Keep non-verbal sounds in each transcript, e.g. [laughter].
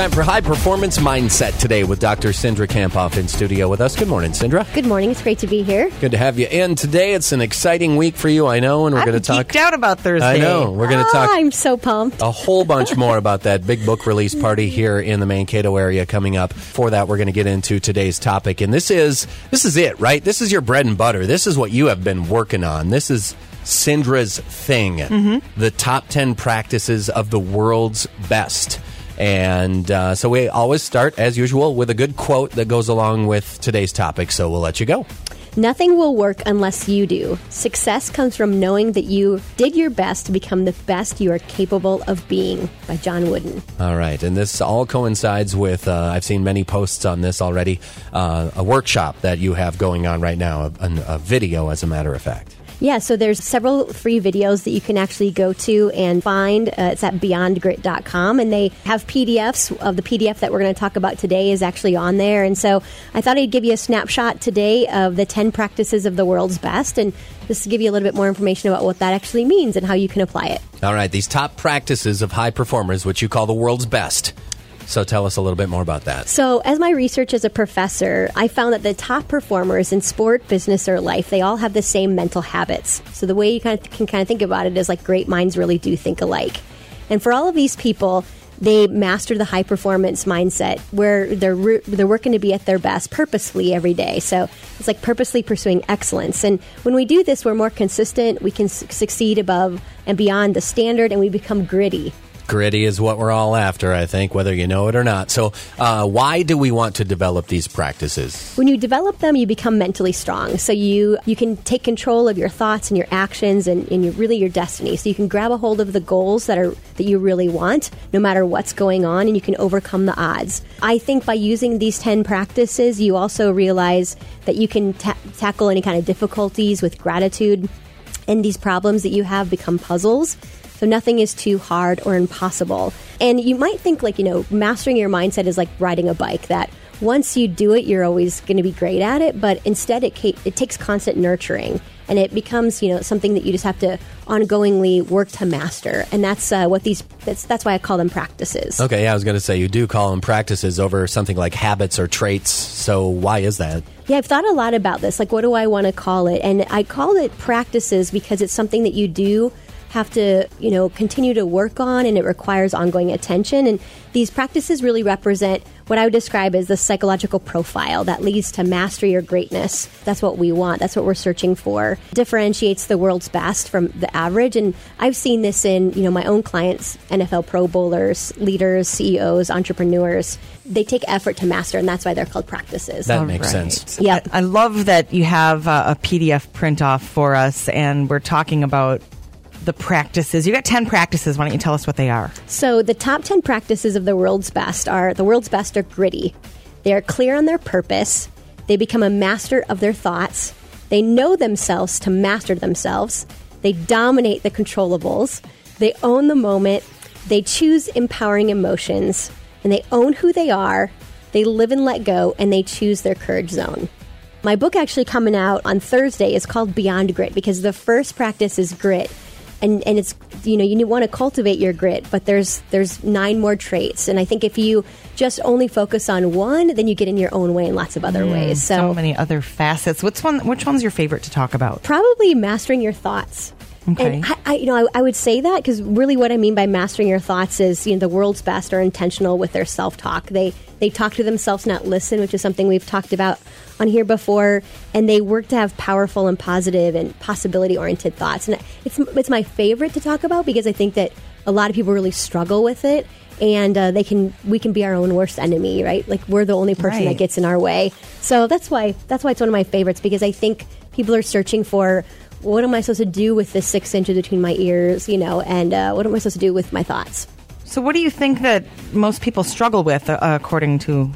Time for High Performance Mindset today with Dr. Cindra Kamphoff in studio with us. Good morning, Cindra. Good morning. It's great to be here. Good to have you in today. It's an exciting week for you, I know, and we're going to talk. out about Thursday. I know. We're going to Ah, talk I'm so pumped. a whole bunch more [laughs] about that big book release party here in the Mankato area coming up. For that, we're going to get into today's topic, and this is this is it, right? This is your bread and butter. This is what you have been working on. This is Cindra's thing. Mm-hmm. The top ten practices of the world's best. And uh, so we always start, as usual, with a good quote that goes along with today's topic. So we'll let you go. Nothing will work unless you do. Success comes from knowing that you did your best to become the best you are capable of being. By John Wooden. All right, and this all coincides with uh, I've seen many posts on this already. Uh, a workshop that you have going on right now, a, a, a video, as a matter of fact. Yeah, so there's several free videos that you can actually go to and find. Uh, it's at beyondgrit.com, and they have PDFs of the PDF that we're going to talk about today is actually on there. And so I thought I'd give you a snapshot today of the 10 practices of the world's best, and just to give you a little bit more information about what that actually means and how you can apply it. All right, these top practices of high performers, which you call the world's best. So tell us a little bit more about that. So, as my research as a professor, I found that the top performers in sport, business, or life, they all have the same mental habits. So, the way you kind of can kind of think about it is like great minds really do think alike. And for all of these people, they master the high performance mindset where they're re- they're working to be at their best purposefully every day. So it's like purposely pursuing excellence. And when we do this, we're more consistent. We can su- succeed above and beyond the standard, and we become gritty. Gritty is what we're all after, I think, whether you know it or not. So, uh, why do we want to develop these practices? when you develop them you become mentally strong. So you you can take control of your thoughts and your actions and, and your, really your destiny. So you can grab a hold of the goals that are that you really want no matter what's going on and you can overcome the odds. I think by using these 10 practices you also realize that you can ta- tackle any kind of difficulties with gratitude. And these problems that you have become puzzles so nothing is too hard or impossible. And you might think like, you know, mastering your mindset is like riding a bike that once you do it, you're always going to be great at it, but instead it it takes constant nurturing and it becomes, you know, something that you just have to ongoingly work to master. And that's uh, what these that's that's why I call them practices. Okay, yeah, I was going to say you do call them practices over something like habits or traits. So, why is that? Yeah, I've thought a lot about this. Like, what do I want to call it? And I call it practices because it's something that you do have to, you know, continue to work on and it requires ongoing attention. And these practices really represent what I would describe as the psychological profile that leads to mastery or greatness. That's what we want. That's what we're searching for. Differentiates the world's best from the average. And I've seen this in, you know, my own clients, NFL pro bowlers, leaders, CEOs, entrepreneurs. They take effort to master, and that's why they're called practices. That All makes right. sense. Yep. I, I love that you have uh, a PDF print off for us, and we're talking about the practices. You got 10 practices. Why don't you tell us what they are? So, the top 10 practices of the world's best are the world's best are gritty. They are clear on their purpose. They become a master of their thoughts. They know themselves to master themselves. They dominate the controllables. They own the moment. They choose empowering emotions. And they own who they are. They live and let go. And they choose their courage zone. My book actually coming out on Thursday is called Beyond Grit because the first practice is grit. And, and it's you know you want to cultivate your grit but there's there's nine more traits and i think if you just only focus on one then you get in your own way in lots of other mm, ways so, So many other facets. What's one? Which one's your favorite to talk about? probably mastering your thoughts Okay. and I, I, you know, I, I would say that because really, what I mean by mastering your thoughts is, you know, the world's best are intentional with their self-talk. They they talk to themselves, not listen, which is something we've talked about on here before. And they work to have powerful and positive and possibility-oriented thoughts. And it's it's my favorite to talk about because I think that a lot of people really struggle with it. And uh, they can, we can be our own worst enemy, right? Like we're the only person that gets in our way. So that's why that's why it's one of my favorites because I think people are searching for what am I supposed to do with this six inches between my ears, you know, and uh, what am I supposed to do with my thoughts? So, what do you think that most people struggle with, uh, according to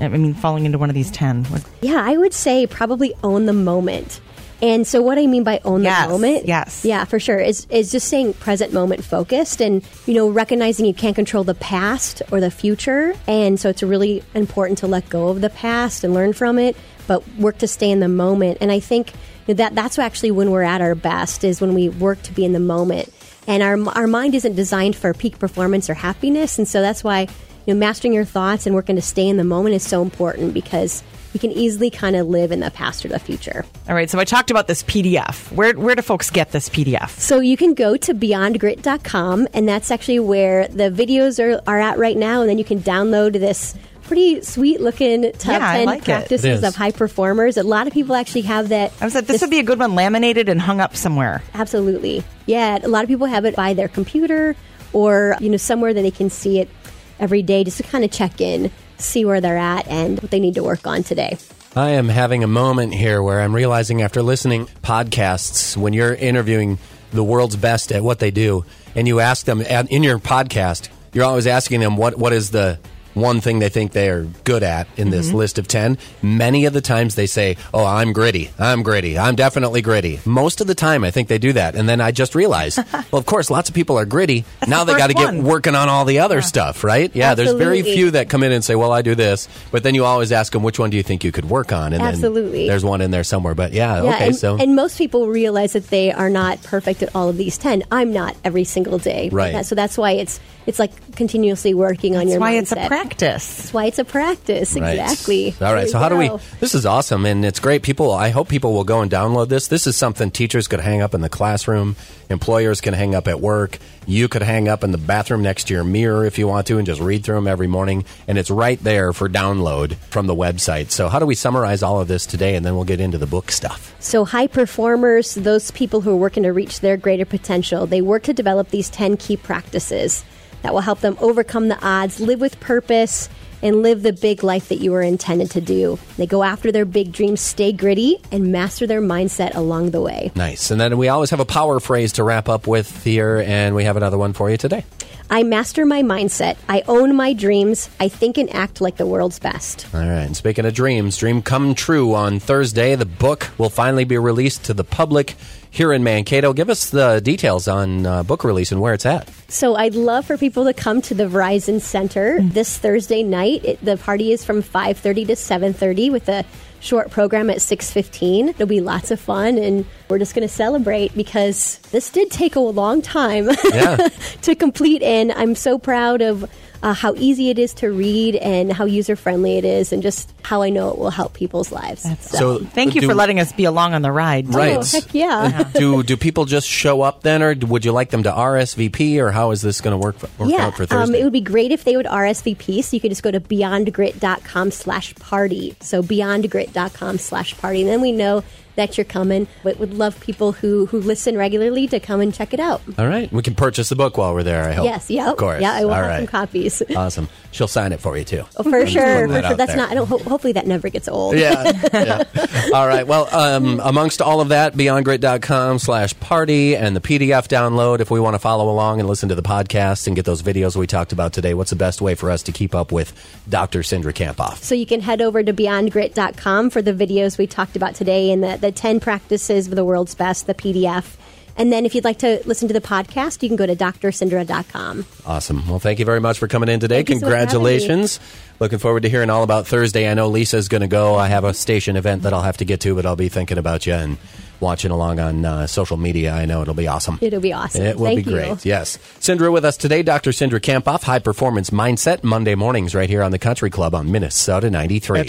I mean, falling into one of these 10? What- Yeah, I would say probably own the moment. And so what I mean by own Yes, the moment, yes. yeah, for sure, is is just saying present moment focused, and you know recognizing you can't control the past or the future, and so it's really important to let go of the past and learn from it, but work to stay in the moment. And I think that that's actually when we're at our best is when we work to be in the moment, and our our mind isn't designed for peak performance or happiness, and so that's why you know mastering your thoughts and working to stay in the moment is so important because you can easily kind of live in the past or the future. All right, so I talked about this PDF. Where, where do folks get this PDF? So you can go to beyondgrit.com, and that's actually where the videos are, are at right now. And then you can download this pretty sweet looking top Yeah, 10 like practices of high performers. A lot of people actually have that. I was like, this would be a good one laminated and hung up somewhere. Absolutely. Yeah, a lot of people have it by their computer or, you know, somewhere that they can see it every day just to kind of check in, see where they're at and what they need to work on today. I am having a moment here where I'm realizing after listening podcasts when you're interviewing the world's best at what they do and you ask them in your podcast you're always asking them what what is the one thing they think they are good at in this mm-hmm. list of 10 many of the times they say oh i'm gritty. I'm gritty. I'm definitely gritty. Most of the time i think they do that. And then i just realized [laughs] well of course lots of people are gritty. Now the they got to get working on all the other stuff right? Yeah there's very few that come in and say well i do this. But then you always ask them which one do you think you could work on? And Absolutely. then there's one in there somewhere. But yeah, Yeah, okay and, so and most people realize that they are not perfect at all of these 10. I'm not every single day. Right. That- So that's why it's it's like continuously working on That's your why mindset. it's a practice. That's why it's a practice. Right. Exactly. All right. There So you how do we? This is awesome, and it's great. People, I hope people will go and download this. This is something teachers could hang up in the classroom. Employers can hang up at work. You could hang up in the bathroom next to your mirror if you want to, and just read through them every morning. And it's right there for download from the website. So how do we summarize all of this today, and then we'll get into the book stuff. So, high performers, those people who are working to reach their greater potential, they work to develop these 10 key practices that will help them overcome the odds, live with purpose, and live the big life that you were intended to do. They go after their big dreams, stay gritty, and master their mindset along the way. Nice. And then we always have a power phrase to wrap up with here, and we have another one for you today. I master my mindset. I own my dreams. I think and act like the world's best. All right. And speaking of dreams, Dream Come True on Thursday. The book will finally be released to the public here in Mankato. Give us the details on uh, book release and where it's at. So I'd love for people to come to the Verizon Center this Thursday night. It, the party is from 5:30 to 7:30 with a short program at 6:15. It'll be lots of fun and we're just going to celebrate because this did take a long time Yeah. [laughs] to complete and I'm so proud of uh, how easy it is to read and how user friendly it is and just how I know it will help people's lives. So Thank you do- for letting us be along on the ride. Right. Oh, heck yeah. do do people just show up then, or would you like them to RSVP, or how is this going to work, work yeah, out for um, it would be great if they would RSVP. So you could just go to beyondgrit.com slash party. So beyondgrit.com slash party. And then we know that you're coming. But would love people who, who listen regularly to come and check it out. All right, we can purchase the book while we're there. I hope. Yes, yeah. of course. Yeah, I will All have right. some copies. [laughs] Awesome. She'll sign it for you too. Oh, for sure. For that sure. That's there. not, I don't, ho- hopefully that never gets old. yeah, [laughs] yeah. All right. Well, um, amongst all of that, beyondgrit.com slash party and the PDF download, if we want to follow along and listen to the podcast and get those videos we talked about today, what's the best way for us to keep up with Dr. Cindra Kamphoff? So you can head over to beyondgrit.com for the videos we talked about today and the, the 10 practices of the world's best, the PDF. And then if you'd like to listen to the podcast, you can go to drcindra.com. Awesome. Well, thank you very much for coming in today. Thank you so much for having Congratulations. Looking forward to hearing all about Thursday. I know Lisa's going to go. I have a station event that I'll have to get to, but I'll be thinking about you and watching along on uh, social media. I know it'll be awesome. It'll be awesome. It will Thank be you. great. Yes. Cindra with us today, Dr. Cindra Kamphoff, High Performance Mindset, Monday mornings right here on the Country Club on Minnesota 93.